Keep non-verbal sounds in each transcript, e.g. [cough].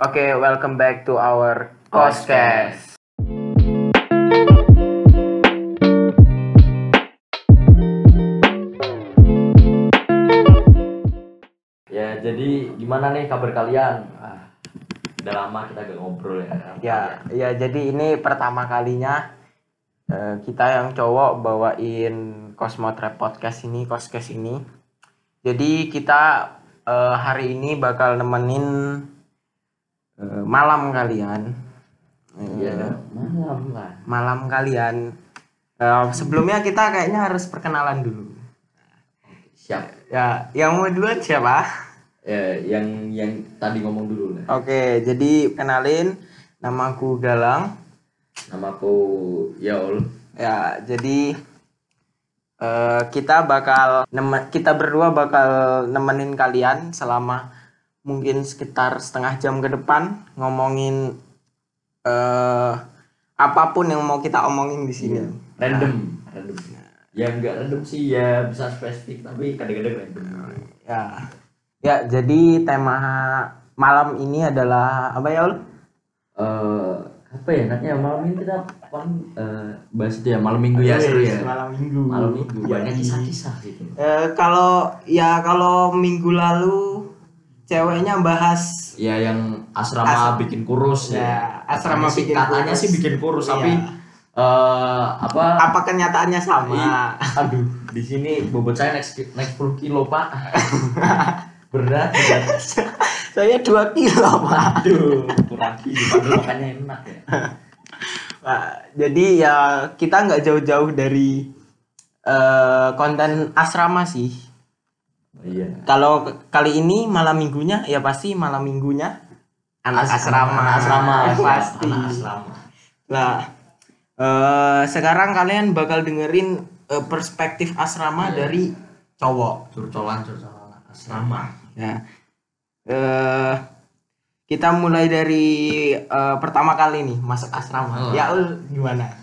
Oke, welcome back to our Coscast. Ya, jadi gimana nih kabar kalian? Ah, udah lama kita gak ngobrol ya. Ya, ya jadi ini pertama kalinya eh, kita yang cowok bawain Cosmotrap podcast ini, Coscast ini. Jadi kita eh, hari ini bakal nemenin eh, malam kalian. Eh, Iya, malam lah. malam kalian. Eh, sebelumnya kita kayaknya harus perkenalan dulu. Siap. Ya, yang mau duluan siapa? Ya, yang yang tadi ngomong dulu lah. Oke, jadi kenalin namaku Galang. Namaku Yaul. Ya, jadi eh, kita bakal kita berdua bakal nemenin kalian selama mungkin sekitar setengah jam ke depan ngomongin eh apa pun yang mau kita omongin di sini. Random, random. Ya enggak random sih, ya bisa spesifik tapi kadang-kadang random. Ya. Ya, jadi tema malam ini adalah apa ya, Ul? Eh, apa ya enaknya malam ini kita paling eh, bahas itu ya malam minggu ya seru ya. Malam minggu. Malam minggu Ya, banyak kisah-kisah gitu. Eh, kalau ya kalau minggu lalu ceweknya bahas Ya yang asrama As- bikin kurus Ya, ya. asrama Katanya sih- bikin katanya kurus. sih bikin kurus Iya. tapi eh apa apa kenyataannya sama? i- aduh di sini bobot saya naik naik 10 kilo pak [laughs] berat berat Saya dua kilo pak. aduh kurang kilo padahal makannya enak ya [laughs] Pak, jadi ya kita nggak jauh-jauh dari eh, konten asrama sih. Iya Kalau kali ini malam minggunya ya pasti malam minggunya anak As- asrama. anak asrama pasti. anak asrama Nah, eh, sekarang kalian bakal dengerin eh, perspektif asrama Iya. dari cowok. curcolan curcolan asrama Ya. Eh kita mulai dari eh, pertama kali nih masuk asrama. Oh. Ya gimana?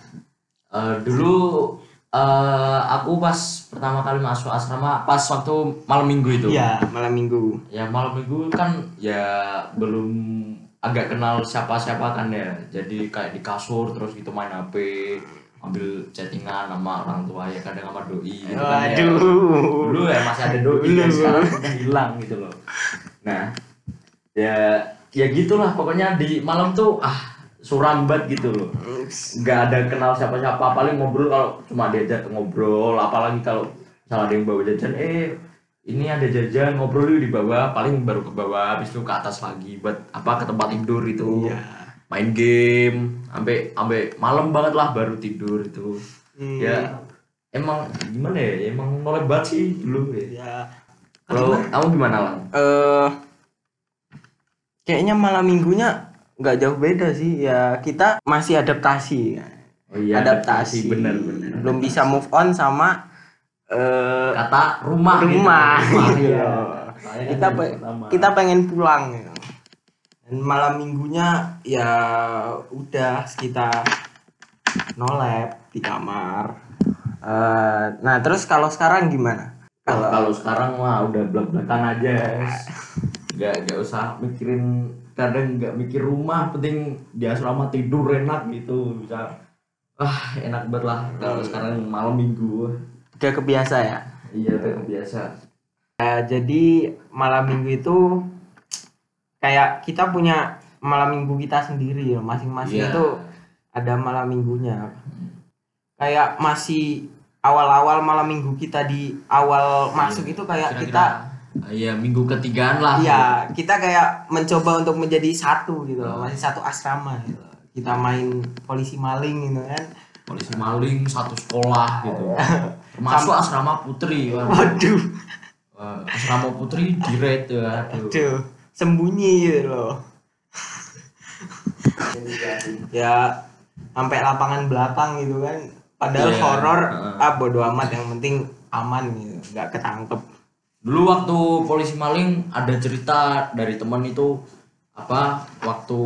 Eh, dulu eh, aku pas pertama kali masuk asrama pas waktu malam minggu itu Iya, malam minggu. ya malam minggu kan ya belum agak kenal siapa-siapa kan ya jadi kayak di kasur terus gitu main HP ambil chattingan sama orang tua ya kadang sama doi gitu kan ya. Waduh. dulu ya masih ada doi kan sekarang udah hilang gitu loh nah ya ya gitulah pokoknya di malam tuh ah suram banget gitu loh. Nggak ada kenal siapa-siapa paling ngobrol kalau cuma diajak ngobrol apalagi kalau misalnya ada yang bawa jajan eh ini ada jajan ngobrol yuk di bawah. Paling baru ke bawah habis itu ke atas lagi buat apa ke tempat tidur itu. Iya. main game sampai sampai malam banget lah baru tidur itu. Hmm. ya emang gimana ya emang mulai banget sih dulu ya. Ya. kalau kamu gimana lah Eh kayaknya malam minggunya nggak jauh beda sih. Ya kita masih adaptasi. oh iya adaptasi. bener bener Belum bisa move on sama eh kata rumah gitu. rumah. Rumah, [laughs] Iya. iya. Kan kita pe- pertama. kita pengen pulang gitu. dan malam minggunya ya udah sekitar nolep di kamar Eh, nah terus kalau sekarang gimana kalau kalau kalau sekarang mah udah belak belakan aja [laughs] nggak nggak usah mikirin kadang nggak mikir rumah penting di asrama tidur enak gitu bisa ah enak banget lah kalau sekarang malam minggu. Udah kebiasa ya? Iya udah biasa Eh, jadi malam minggu itu kayak kita punya malam minggu kita sendiri ya masing-masing Iya. itu ada malam minggunya. Kayak masih awal-awal malam minggu kita di awal masuk itu kayak kita Kira-kira, iya minggu ketigaan lah Iya, kita kayak mencoba untuk menjadi satu gitu loh, masih satu asrama gitu. Kita main polisi maling gitu kan. polisi maling satu sekolah gitu termasuk asrama putri. Waduh, Wah, asrama putri direct ya aduh aduh, sembunyi gitu loh. ya sampai lapangan belakang gitu kan. Padahal Iya, horor, ah bodo amat yang penting aman gitu, nggak ketangkep. Dulu waktu polisi maling ada cerita dari teman itu apa waktu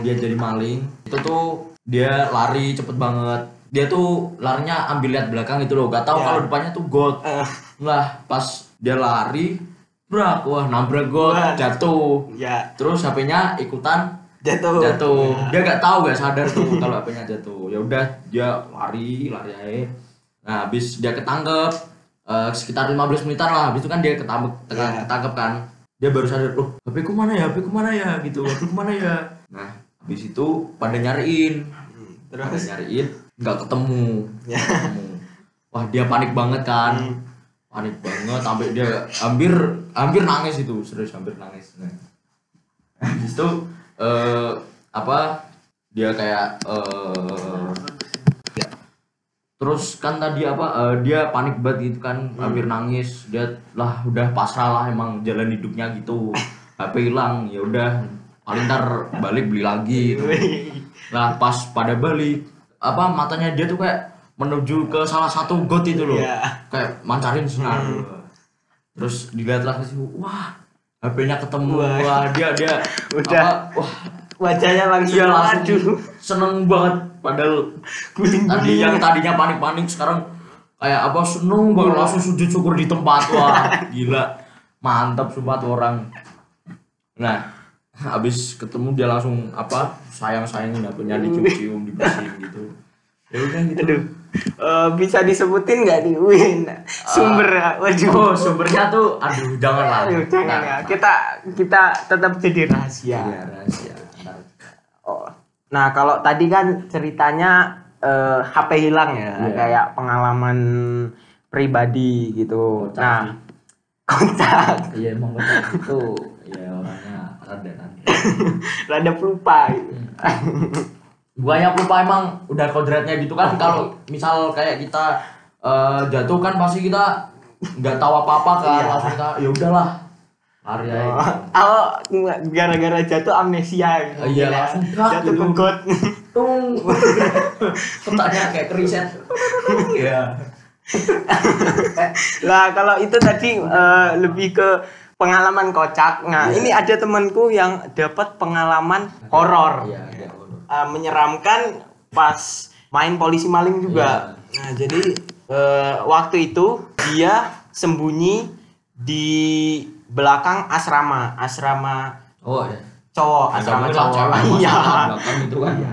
dia jadi maling itu tuh dia lari cepet banget. Dia tuh larinya ambil lihat belakang gitu loh gak tahu Ya. kalau depannya tuh got. Eh, lah pas dia lari brak wah nabrak gue Wah. jatuh. Ya, terus HP-nya ikutan jatuh. jatuh. Dia nggak tahu nggak sadar tuh kalau HP-nya jatuh. Ya udah dia lari lari aja. Nah habis dia ketangkep eh, sekitar 15 menitan lah. Habis itu kan dia ketangkep Iya. ketangkep kan. Dia baru sadar loh HP ku mana ya? HP ku mana ya? Gitu HP ku mana ya? Nah habis itu pada nyariin. Pada Terus? nyariin nggak ketemu. Ya. Nggak ketemu. Wah dia panik banget kan. Hmm. panik banget sampai dia hampir hampir nangis itu. Serius hampir nangis. Nah. habis itu eh apa dia kayak ya. Terus kan tadi apa eh, dia panik banget gitu kan hampir nangis dia lah udah pasrah lah emang jalan hidupnya gitu HP hilang ya udah paling ntar balik beli lagi gitu. [laughs] Nah pas pada balik apa matanya dia tuh kayak menuju ke salah satu got itu loh. Iya. Kayak mancarin sinar. Terus dilihatlah ke situ, wah HP-nya ketemu. Wah. Wah, dia dia [laughs] Udah. apa, wah wajahnya langsung dia langsung aduh, seneng banget padahal guling tadi yang tadinya panik-panik sekarang kayak apa seneng banget langsung sujud syukur di tempat wah gila. Mantap sumpah tuh orang. Nah habis ketemu dia langsung apa sayang sayangin apanya dicium-cium dibersihin gitu. Ya udah gitu. Aduh. Eh, bisa disebutin nggak nih Win? Sumber waduh. oh sumbernya tuh aduh jangan lah. Aduh, jangan ya. Kita kita tetap jadi rahasia. Iya, rahasia. Oh. Nah, kalau tadi kan ceritanya eh, HP hilang ya, Iya. kayak pengalaman pribadi gitu. Kocak nah, [laughs] kocak, iya emang betul itu ya orangnya rada rada [laughs] rada pelupa. Gitu. Bukannya lupa emang udah kodratnya gitu kan kalau misal kayak kita eh, jatuh kan pasti kita nggak tahu apa-apa kan Iya. kita ya udahlah aja gitu. Oh, gara-gara jatuh amnesia gitu. Oh, iya, langsung jatuh ke got. tung [laughs] kotaknya kayak keriset ya [laughs] Lah, kalau itu tadi eh, lebih ke pengalaman kocak. Nah, Iya. ini ada temanku yang dapat pengalaman horor. iya iya uh, menyeramkan pas main polisi maling juga. Nah, jadi uh, waktu itu dia sembunyi di belakang asrama, asrama oh ya cowok, asrama cowok. Iya. belakang itu kan Iya.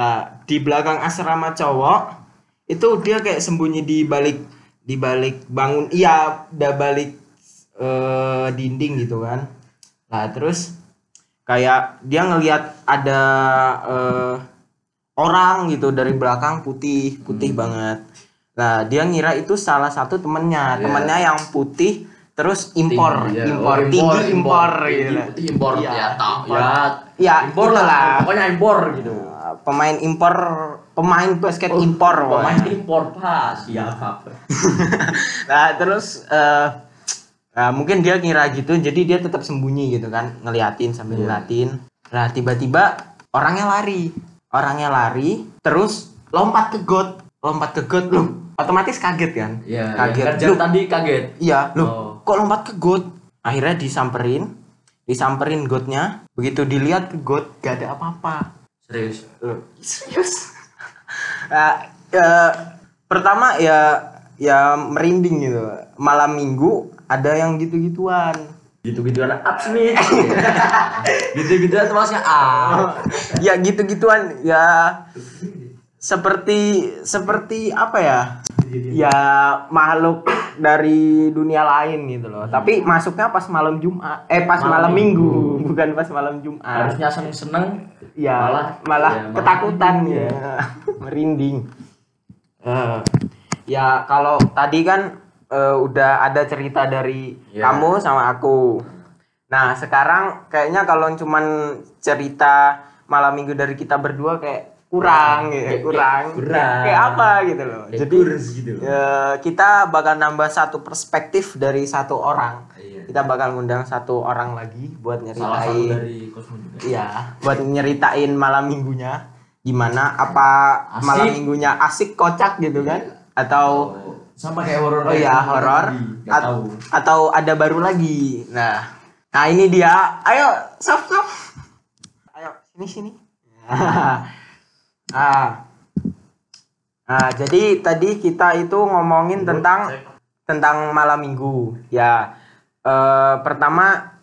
Nah, di belakang asrama cowok itu dia kayak sembunyi di balik di balik bangun iya, da balik eh, dinding gitu kan. Nah, terus kayak dia ngelihat ada eh, orang gitu dari belakang putih, putih banget. Nah, dia ngira itu salah satu temennya, Iya. temennya yang putih terus impor, Tinggi, ya. impor, Oh, tinggi impor, tinggi, gitu. putih impor Iya, ya tau impor. ya Ya, impor lah itulah. pokoknya impor gitu Uh, pemain impor pemain basket impor Oh, pemain pokoknya. impor pas siap [laughs] nah terus eh nah, mungkin dia ngira gitu jadi dia tetap sembunyi gitu kan ngeliatin sambil Iya. ngeliatin nah tiba-tiba orangnya lari orangnya lari terus lompat ke got lompat ke got loh otomatis kaget kan Iya, kaget kerja Loh, tadi kaget. iya loh Oh. Kok lompat ke got? Akhirnya disamperin. Disamperin gotnya. Begitu dilihat ke got gak ada apa-apa. Serius. Loh, serius? Nah, [laughs] ya, pertama ya ya merinding gitu. Malam minggu ada yang gitu-gituan. Gitu-gitu anak ups nih. [laughs] Gitu-gitu tuh masnya ah. [laughs] ya gitu-gituan. Ya seperti seperti apa ya? Ya makhluk dari dunia lain gitu loh. Tapi masuknya pas malam Jumat. Eh pas malam, Malam minggu bukan pas malam Jumat. Harusnya seneng-seneng ya malah malah, ya, malah ketakutan gitu, ya. [laughs] Merinding. Eh, ya kalau tadi kan eh, udah ada cerita dari Ya. kamu sama aku. Nah sekarang kayaknya kalau cuman cerita malam minggu dari kita berdua kayak kurang Kurang. ya Kayak- kurang kurang. kayak apa gitu loh Kayak jadi gitu. ya, kita bakal nambah satu perspektif dari satu orang Iya. kita bakal ngundang satu orang lagi buat nyeritain dari Cosmo juga. Iya, buat nyeritain malam minggunya gimana apa Asik. malam minggunya asik kocak gitu kan atau Oh, sama kayak horor. oh iya tadi. horor at- tahu. atau ada baru lagi. Nah, nah ini dia. Ayo, sop. Ayo sini sini. [laughs] ah. Nah, jadi tadi kita itu ngomongin tentang tentang malam minggu. Ya, Eh, pertama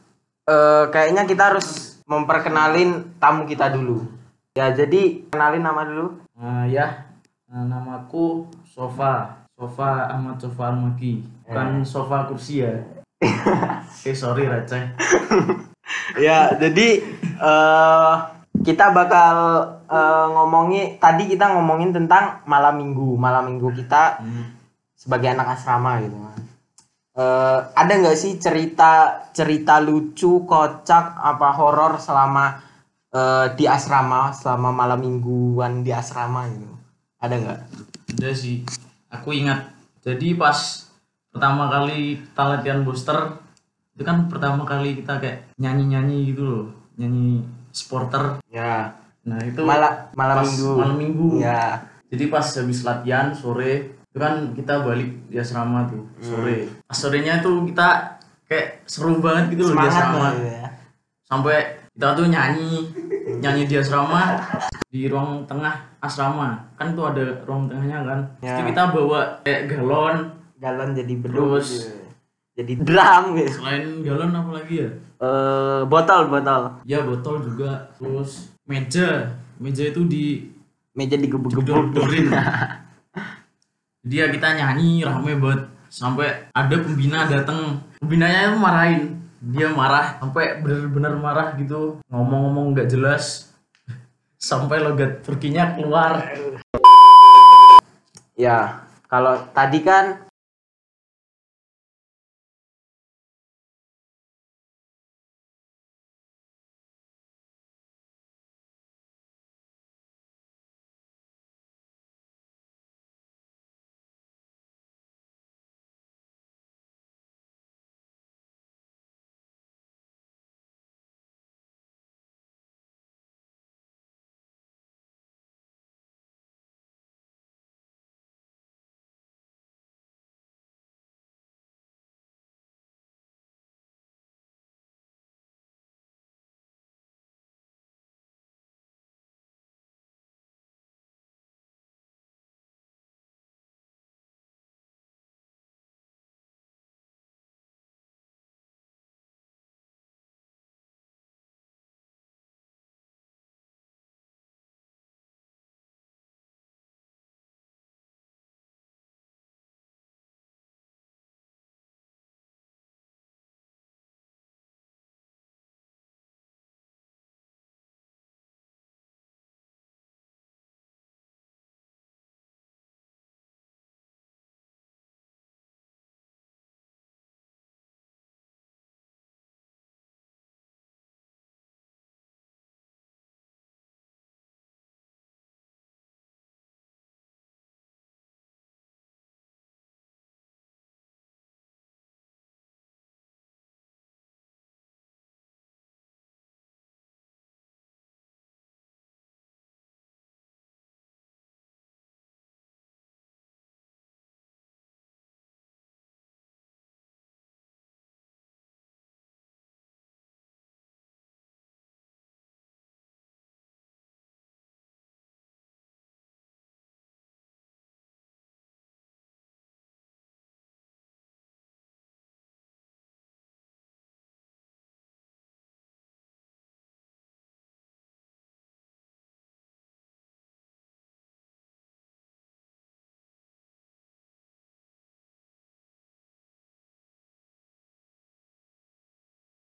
eh, kayaknya kita harus memperkenalin tamu kita dulu. Ya, jadi kenalin nama dulu. Nah, ya, nah, namaku Sofa, Sofa Ahmad Sofa Almaki, bukan sofa kursi ya. [laughs] eh sorry receh. ya, jadi eh kita bakal eh, ngomongi tadi kita ngomongin tentang malam minggu. Malam minggu kita sebagai anak asrama gitu kan. Eh, ada nggak sih cerita cerita lucu, kocak, apa horor selama eh, di asrama, selama malam mingguan di asrama gitu? Ada nggak? Ada sih, aku ingat. Jadi pas pertama kali kita latihan booster, itu kan pertama kali kita kayak nyanyi-nyanyi gitu loh, nyanyi supporter. Ya. Nah itu Malam malam pas minggu. Malam minggu. Ya. Jadi pas habis latihan sore itu kan kita balik di asrama tuh sore. Pas sorenya tuh kita kayak seru banget gitu loh di asrama. ya. Sampai kita tuh nyanyi nyanyi di asrama di ruang tengah asrama kan tuh ada ruang tengahnya kan. Ya. Terus kita bawa kayak galon. Galon jadi beduk Terus- gitu. Jadi drum gitu. Selain galon apa lagi ya? Eh, botol botol. Ya botol juga. Terus meja. Meja itu di Meja digebuk-gebuk. Jadi ya kita nyanyi rame banget sampai ada pembina datang. Pembinanya itu marahin. Dia marah sampai bener-bener marah gitu. Ngomong-ngomong nggak jelas. [laughs] Sampai logat Turkinya keluar. Ya, kalau tadi kan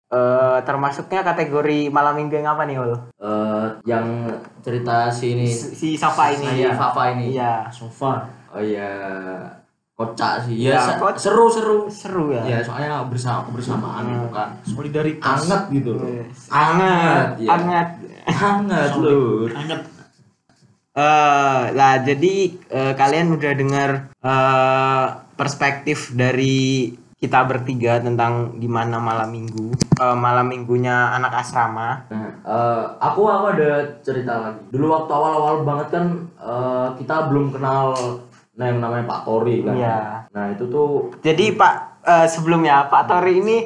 eh, termasuknya kategori malam minggu yang apa nih, Ul? Eh, yang cerita si ini Si Safa ini. si ya. Fafa ini Iya. Sofa. oh iya kocak sih Ya, ya, se- koc- seru seru Seru ya. ya soalnya bersama kebersamaan gitu kan Solidaritas. anget gitu loh Yes. Anget, Anget, ya. anget. hangat lur Anget. Eh, lah jadi eh, kalian udah dengar eh, perspektif dari kita bertiga tentang gimana malam minggu, Eh, malam minggunya anak asrama. Nah, eh, aku aku ada cerita lagi. Dulu waktu awal-awal banget kan eh, kita belum kenal nah yang namanya Pak Tori kan. Iya. Nah itu tuh Jadi Pak eh, sebelumnya Pak Tori ini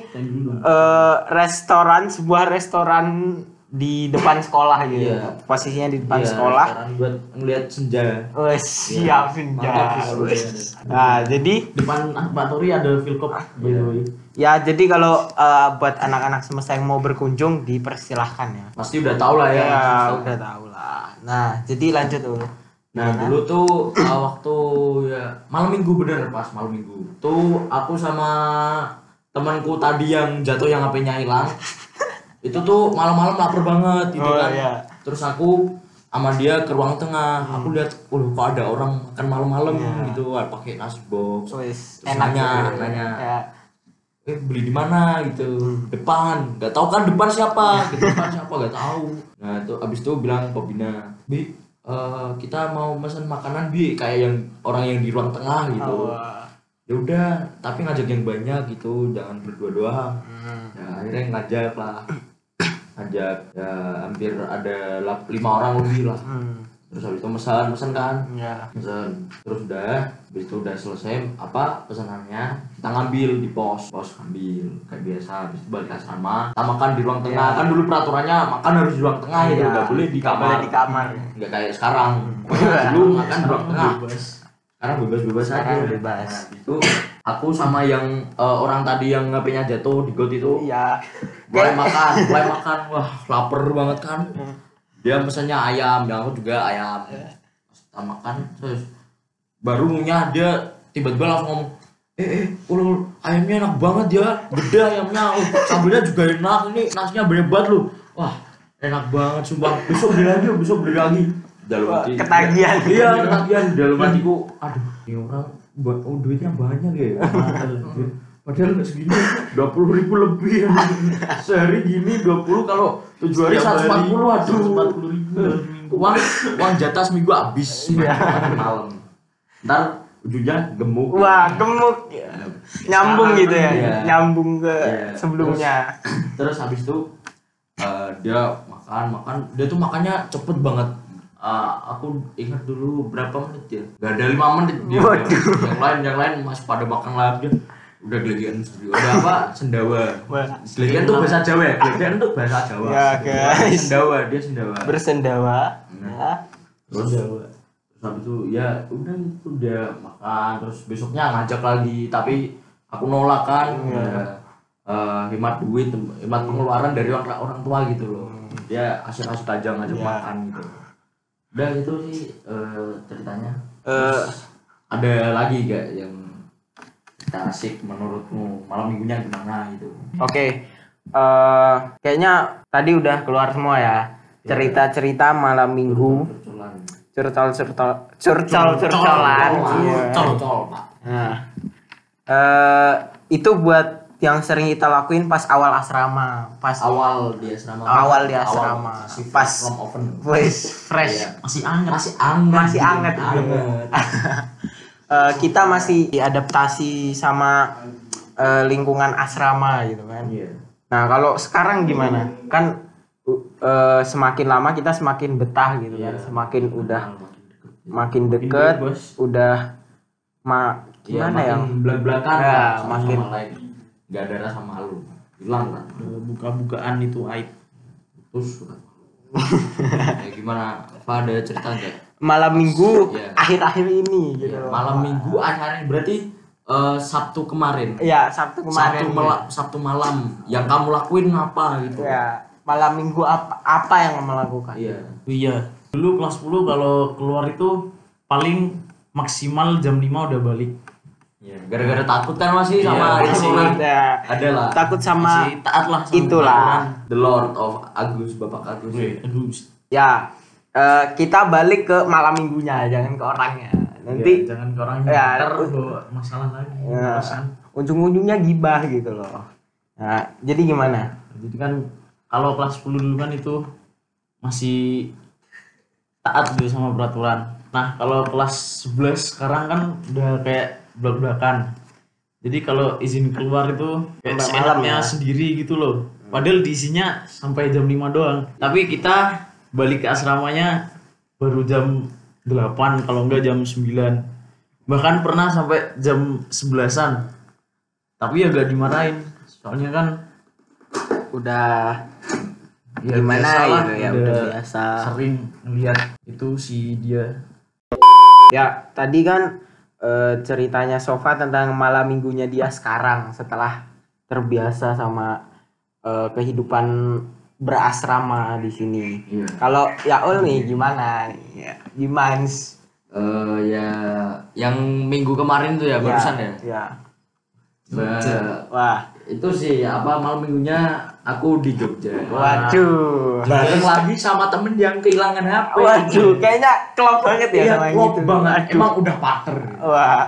eh, restoran sebuah restoran di depan sekolah gitu. Iya. Posisinya di depan iya, sekolah. buat ngeliat senja. Wes siap senja. Nah, jadi Depan Pak Tori ada Vilkop the way. Ya, jadi kalau eh, buat anak-anak semesta yang mau berkunjung dipersilahkan ya. Pasti udah tau lah ya. Ya, udah tahu lah. Nah, jadi lanjut dulu. Nah dulu tuh uh, waktu ya malam minggu bener pas malam minggu tuh aku sama temanku tadi yang jatuh yang HP-nya hilang [laughs] itu tuh malam-malam lapar banget gitu Oh, kan. iya. terus aku sama dia ke ruang tengah. Aku lihat uh kok ada orang makan malam-malam gitu. Ah, pakai nasi box Wis, Terus enak nanya, gitu. nanya. Ya. eh beli di mana? Gitu. Depan. Nggak tahu kan depan siapa? Gitu depan siapa? Nggak tahu. Nah itu abis itu bilang ke Bina bi eh, kita mau pesan makanan bi. Kayak yang orang yang di ruang tengah gitu. Wah. ya udah tapi ngajak yang banyak gitu. Jangan berdua doang. Hmm. ya akhirnya ngajak lah ngajak ya hampir ada lap- lima orang lebih lah. Hmm. terus habis itu pesan pesan kan? Ya. pesan. Terus udah habis itu udah selesai apa pesanannya? Kita ngambil di pos. Pos ambil kayak biasa habis itu balik ke asrama kita makan di ruang tengah. Kan dulu peraturannya makan harus di ruang tengah Iya. nggak boleh di kamar. Boleh di kamar. nggak kayak sekarang. Pokoknya dulu makan di ruang tengah. Bebas. Sekarang bebas bebas aja bebas. Nah, itu aku sama yang eh, orang tadi yang HP-nya jatuh di got itu. Iya. Mulai makan mulai makan. Wah lapar banget kan? Dia pesannya ayam dan aku juga ayam. Kita makan terus barunya dia tiba-tiba langsung ngomong eh eh ulul ayamnya enak banget ya gede ayamnya. Oh, sambelnya juga enak ini nasinya banyak banget lu wah enak banget sumpah. Besok beli lagi besok beli lagi. Dalam hati ketagihan. iya ketagihan. Dalam hatiku aduh ini orang buat oh, duitnya banyak ya [laughs] Padahal- nggak segini, dua puluh ribu lebih. Sehari gini dua puluh kalau tujuh hari seratus empat puluh aduh. 140 ribu dalam minggu. Uang uang jatah seminggu habis malam. Ntar ujungnya gemuk. Wah, gemuk. ya. Nyambung gitu ya. Iya. Nyambung ke Iya. sebelumnya. Terus habis itu eh, dia makan makan dia tuh makannya cepet banget. Eh, aku ingat dulu berapa menit ya? Gak ada lima menit dia. Waduh. Yang lain yang lain masih pada makan lagi. Udah gelegean sendiri. Udah apa? Sendawa. Gelegean tuh bahasa Jawa ya. Gelegean tuh bahasa Jawa. Ya, guys. Sendawa dia sendawa. Bersendawa. Ya. terus terus habis itu ya udah itu dia makan terus besoknya ngajak lagi tapi aku nolak kan Iya. ya, eh, hemat duit hemat pengeluaran dari orang orang tua gitu loh dia asik asik aja ngajak Iya. makan gitu udah itu sih eh, ceritanya Eh, ada lagi gak yang kita asik menurutmu malam minggunya gimana gitu Oke. Eh, kayaknya tadi udah keluar semua ya. Cerita-cerita malam minggu, Curcolan. curcol-curcol, curcol-curcolan. Iya. Col col pak Nah, eh itu buat yang sering kita lakuin pas awal asrama, pas awal di asrama Awal di asrama. masih Pas- fresh from oven wes fresh. Iya. masih anget masih anget Masih gitu. anget. [laughs] Eh, kita masih adaptasi sama eh, lingkungan asrama gitu kan. iya Nah, kalau sekarang gimana? Kan u- eh, semakin lama kita semakin betah gitu kan. Iya. Semakin udah makin deket, deket, Bos. udah ma Iya, gimana ya? makin belak belakan Ya, sama makin- sama lain nggak ada rasa malu hilang kan Udah buka-bukaan itu aib terus ya gimana? Apa ada cerita nggak? Malam Minggu Iya. akhir-akhir ini gitu. Ya, malam minggu akhirnya berarti eh, sabtu kemarin. Iya, Sabtu kemarin. sabtu, mela- sabtu malam. Yang kamu lakuin apa gitu? Ya, malam Minggu apa apa yang kamu lakukan? iya. Iya. Dulu kelas 10 kalau keluar itu paling maksimal jam 5 udah balik. Iya, gara-gara takut kan masih Iya, sama itu masih. ada lah takut sama masih taat lah sama itulah. the lord of agus bapak agus Wih, aduh Ya, eh, kita balik ke malam minggunya, jangan ke orangnya. Nanti ya, jangan ke orang Ya, ntar u- bawa masalah lagi ya, ujung-ujungnya gibah gitu loh. Nah, jadi gimana? jadi kan kalau kelas 10 dulu kan itu masih taat gitu sama peraturan nah kalau kelas 11 sekarang kan udah kayak belak-belakan. Jadi kalau izin keluar itu kayak seenaknya ya? sendiri gitu loh. Padahal diisinya sampai jam 5 doang. Tapi kita balik ke asramanya baru jam 8 kalau enggak jam 9 bahkan pernah sampai jam 11an tapi ya gak dimarahin. Soalnya kan Udah ya Gimana lah, gitu ya, udah biasa. sering ngeliat itu si dia. Ya, tadi kan eh, ceritanya Sofa tentang malam minggunya dia sekarang setelah terbiasa sama eh, kehidupan berasrama di sini. Iya. Kalau Yaul nih gimana? Ya, gimana? Eh, ya yang minggu kemarin tuh ya barusan ya. Ya. Ba- Wah. itu sih apa malam minggunya aku di Jogja. Waduh. Bareng lagi sama temen yang kehilangan HP. Waduh, kayaknya klop banget ya Iya, sama klop gitu. banget. Aduh. Emang udah pater. Wah.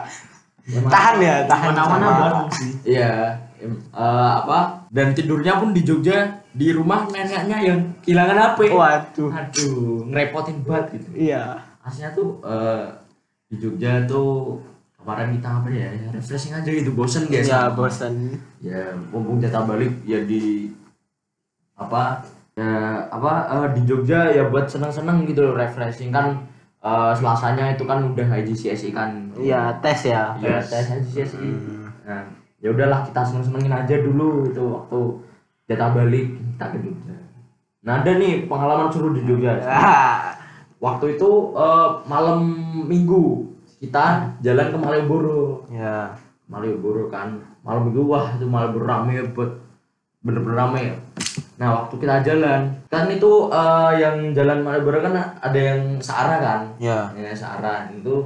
Tahan ya, tahan Mana-mana bareng sih. Iya, eh, apa? Dan tidurnya pun di Jogja di rumah neneknya yang kehilangan HP. Waduh. Aduh, ngerepotin banget gitu. Iya. Aslinya tuh eh, di Jogja tuh kemarin kita apa ya? ya refreshing aja gitu, bosen guys. Ya bosan. Ya, mumpung jatah balik ya di apa? Ya apa eh, di Jogja ya buat seneng-seneng gitu loh, refreshing kan eh, Selasanya itu kan udah IGCSI kan. Iya, tes ya. Iya, tes IGCSI. Hmm. Nah, ya udahlah kita seneng-senengin aja dulu itu waktu jatah balik kita ke Jogja. Nah, ada nih pengalaman seru di Jogja. Ah. [laughs] Waktu itu eh, malam Minggu kita jalan ke Malioboro. Ya. Malioboro kan malam Minggu wah itu Malioboro rame buat bener-bener rame. Nah, waktu kita jalan kan itu eh, yang jalan Malioboro kan ada yang searah kan? Ya. ya searah itu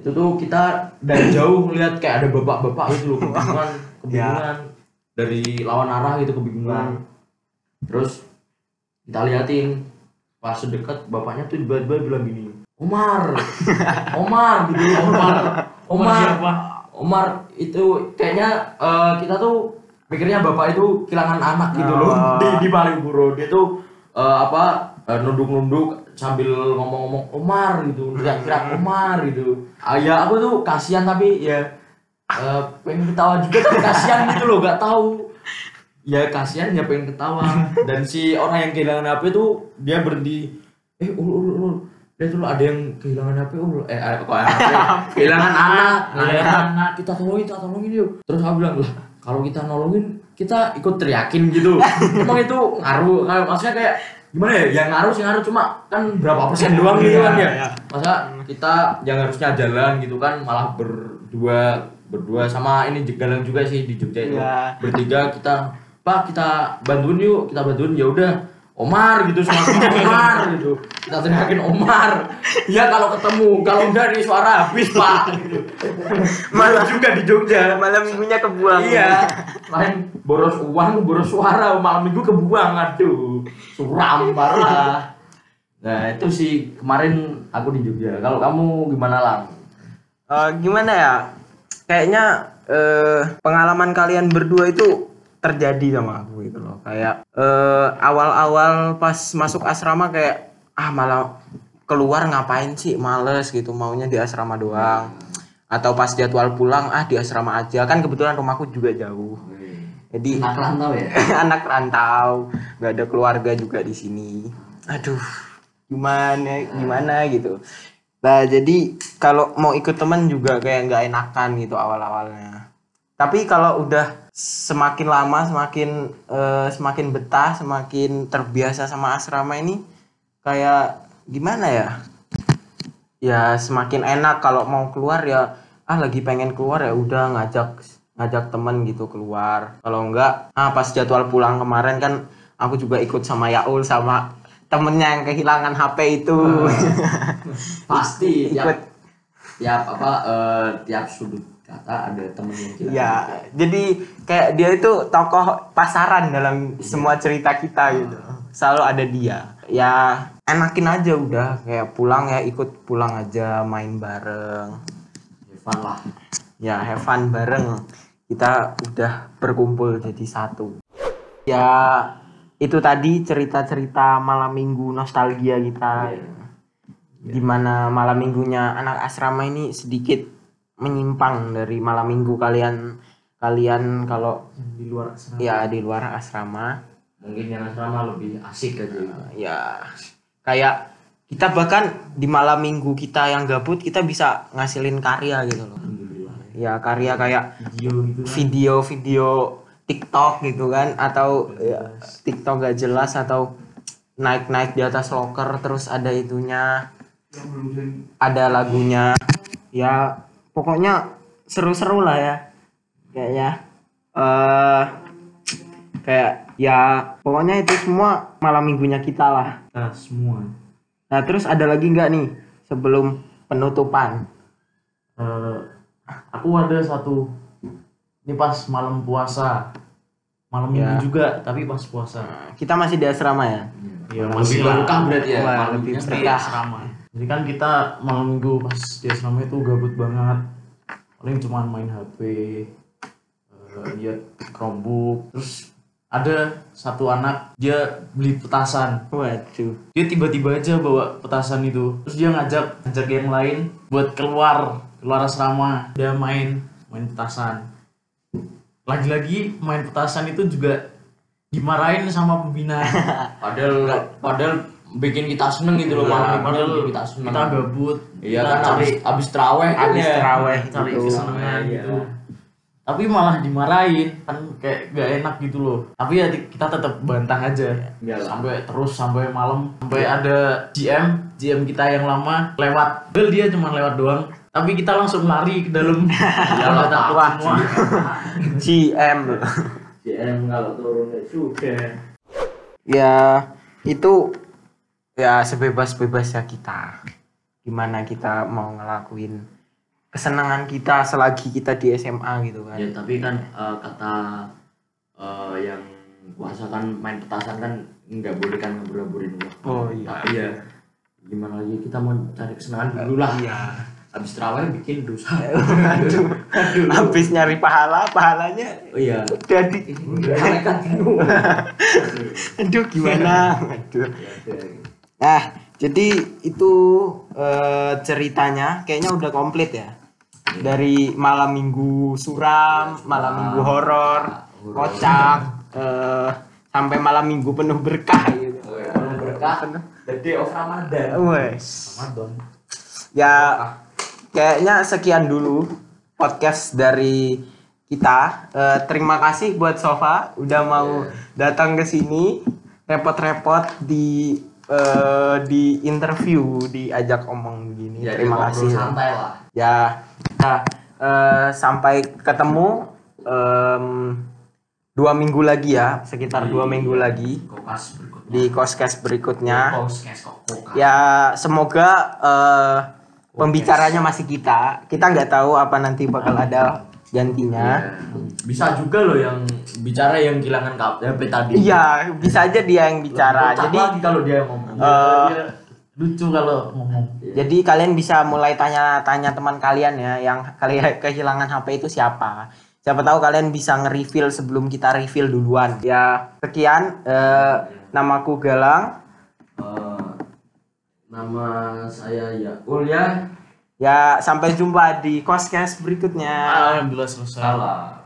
itu tuh kita dari jauh ngeliat kayak ada bapak-bapak gitu loh kebingungan kebingungan dari lawan arah gitu kebingungan terus kita liatin pas sedekat bapaknya tuh tiba-tiba bilang gini Omar [laughs] Omar gitu Omar Omar siapa? Omar itu kayaknya eh, kita tuh mikirnya bapak itu kehilangan anak gitu loh. Oh. di di Malioboro dia tuh eh, apa eh, nunduk-nunduk sambil ngomong-ngomong Omar gitu. Teriak-teriak Omar gitu. Ah, ya aku tuh kasihan tapi ya eh, pengen ketawa juga tapi kasihan gitu loh gak tahu. Ya kasihan ya pengen ketawa dan si orang yang kehilangan HP tuh dia berhenti eh ul ul ul lihat dulu ada yang kehilangan HP ul. Eh eh, kok HP [laughs] kehilangan anak. Kehilangan anak. Kita tolongin kita tolongin yuk. Terus aku bilang lah kalau kita nolongin kita ikut teriakin gitu. [laughs] Emang itu ngaruh. Maksudnya kayak gimana ya? Yang ngaruh sih ngaruh. Cuma kan berapa persen doang gitu kan ya? masa kita yang harusnya jalan gitu kan malah berdua berdua sama ini jegalang juga sih di Jogja itu. Iya. bertiga kita pak kita bantuin yuk kita bantuin. Ya udah Omar gitu semua semua [laughs] Omar gitu. Kita teriakin Omar. Ya kalau ketemu kalau enggak nih suara habis pak. Gitu. malah juga di Jogja. Malam minggunya kebuang. iya. Lain boros uang boros suara. Malam minggu kebuang aduh. Suram parah nah itu sih kemarin aku di Jogja. Kalau kamu gimana lang? Eh, gimana ya? Kayaknya eh, pengalaman kalian berdua itu terjadi sama aku gitu loh. Kayak eh, awal-awal pas masuk asrama kayak ah malah keluar ngapain sih males gitu maunya di asrama doang. Atau pas jadwal pulang ah di asrama aja kan kebetulan rumahku juga jauh. Jadi anak rantau ya [laughs] anak rantau, nggak ada keluarga juga di sini. Aduh, gimana gimana gitu. Nah jadi kalau mau ikut teman juga kayak nggak enakan gitu awal-awalnya. Tapi kalau udah semakin lama semakin eh, semakin betah, semakin terbiasa sama asrama ini kayak gimana ya? Ya semakin enak kalau mau keluar ya ah lagi pengen keluar ya udah ngajak ngajak temen gitu keluar. Kalau enggak ah pas jadwal pulang kemarin kan aku juga ikut sama Yaul sama temennya yang kehilangan HP itu. [laughs] pasti ikut tiap tiap apa eh, tiap sudut kata ada temen yang kita Ya, jadi kayak dia itu tokoh pasaran dalam semua cerita kita gitu. Selalu ada dia. Ya, enakin aja udah kayak pulang ya ikut pulang aja main bareng. Evan lah Ya, have fun bareng. Kita udah berkumpul jadi satu. Ya, itu tadi cerita-cerita malam minggu nostalgia kita. Di mana malam minggunya anak asrama ini sedikit menyimpang dari malam minggu kalian kalian kalau di luar sana. ya di luar asrama. Mungkin yang asrama lebih asik aja. Gitu. ya. Kayak kita bahkan di malam minggu kita yang gabut kita bisa ngasilin karya gitu loh. Alhamdulillah. Ya karya kayak Video gitu kan. video-video TikTok gitu kan atau ya, TikTok gak jelas atau naik-naik di atas locker terus ada itunya. Ada lagunya. Ya pokoknya seru-seru lah ya kayaknya eh kayak ya pokoknya itu semua malam minggunya kita lah. Nah, semua. Nah terus ada lagi nggak nih sebelum penutupan? Eh, aku ada satu ini pas malam puasa malam Ya. minggu juga tapi pas puasa Kita masih di asrama ya. Iya, Lebih barokah berarti ya. Wah, lebih di asrama jadi kan kita malam minggu pas di asrama itu gabut banget. Paling cuma main HP eh, lihat Chromebook. Terus ada satu anak dia beli petasan. Waduh. dia tiba-tiba aja bawa petasan itu. Terus dia ngajak ngajak yang lain buat keluar keluar asrama. Dia main main petasan. Lagi-lagi main petasan itu juga dimarahin sama pembina. [laughs] Padahal padahal bikin kita seneng gitu loh Iya, malam padahal bikin kita seneng. kita gabut Iya kan cari abis abis teraweh kan Habis ya. teraweh cari gitu. kesenangan Iya. gitu tapi malah dimarahin kan kayak gak enak gitu loh tapi ya kita tetap bantah aja Iyalah. sampai terus sampai malam sampai ada GM GM kita yang lama lewat Padahal dia cuma lewat doang tapi kita langsung lari ke dalam takut wah, semua GM. JM kalau turun ya sudah. ya itu ya sebebas-bebasnya kita. Gimana kita mau ngelakuin kesenangan kita selagi kita di SMA gitu kan. Ya tapi kan eh, kata eh, yang puasa kan main petasan kan nggak boleh kan ngabur-ngaburin. Oh, iya. Tapi ya gimana lagi kita mau cari kesenangan dulu lah. Iya. Habis terawih bikin dosa. [laughs] Aduh. Habis nyari pahala, pahalanya Oh iya. jadi Mereka bingung. [laughs] aduh gimana? Aduh. Nah, jadi itu eh, ceritanya kayaknya udah komplit ya. Dari malam minggu suram, malam minggu horor, kocak, eh, sampai malam minggu penuh berkah gitu. Kalau berkah, the day of Ramadan. Wes. Ramadan Ya kayaknya sekian dulu podcast dari kita. Eh, terima kasih buat Sofa udah mau datang ke sini repot-repot di eh, di interview diajak omong begini. Ya, terima kasih. santai lah. Ya. Nah, eh, sampai ketemu em, dua minggu lagi ya, sekitar dua minggu lagi Kokas di Koskes berikutnya. Ya semoga eh, pembicaranya masih kita. Kita nggak tahu apa nanti bakal ada gantinya. Bisa juga loh yang bicara yang kehilangan KP tadi. Iya, bisa aja dia yang bicara. Kocak Jadi lagi kalau dia ngomong. eh, Dia lucu kalau ngomong jadi kalian bisa mulai tanya-tanya teman kalian ya yang kalian kehilangan HP itu siapa. Siapa tahu kalian bisa nge-reveal sebelum kita reveal duluan. Ya, sekian eh, namaku Galang. Eh, nama saya Yakul ya. Ya, sampai jumpa di Koskes berikutnya. alhamdulillah selesai Salah.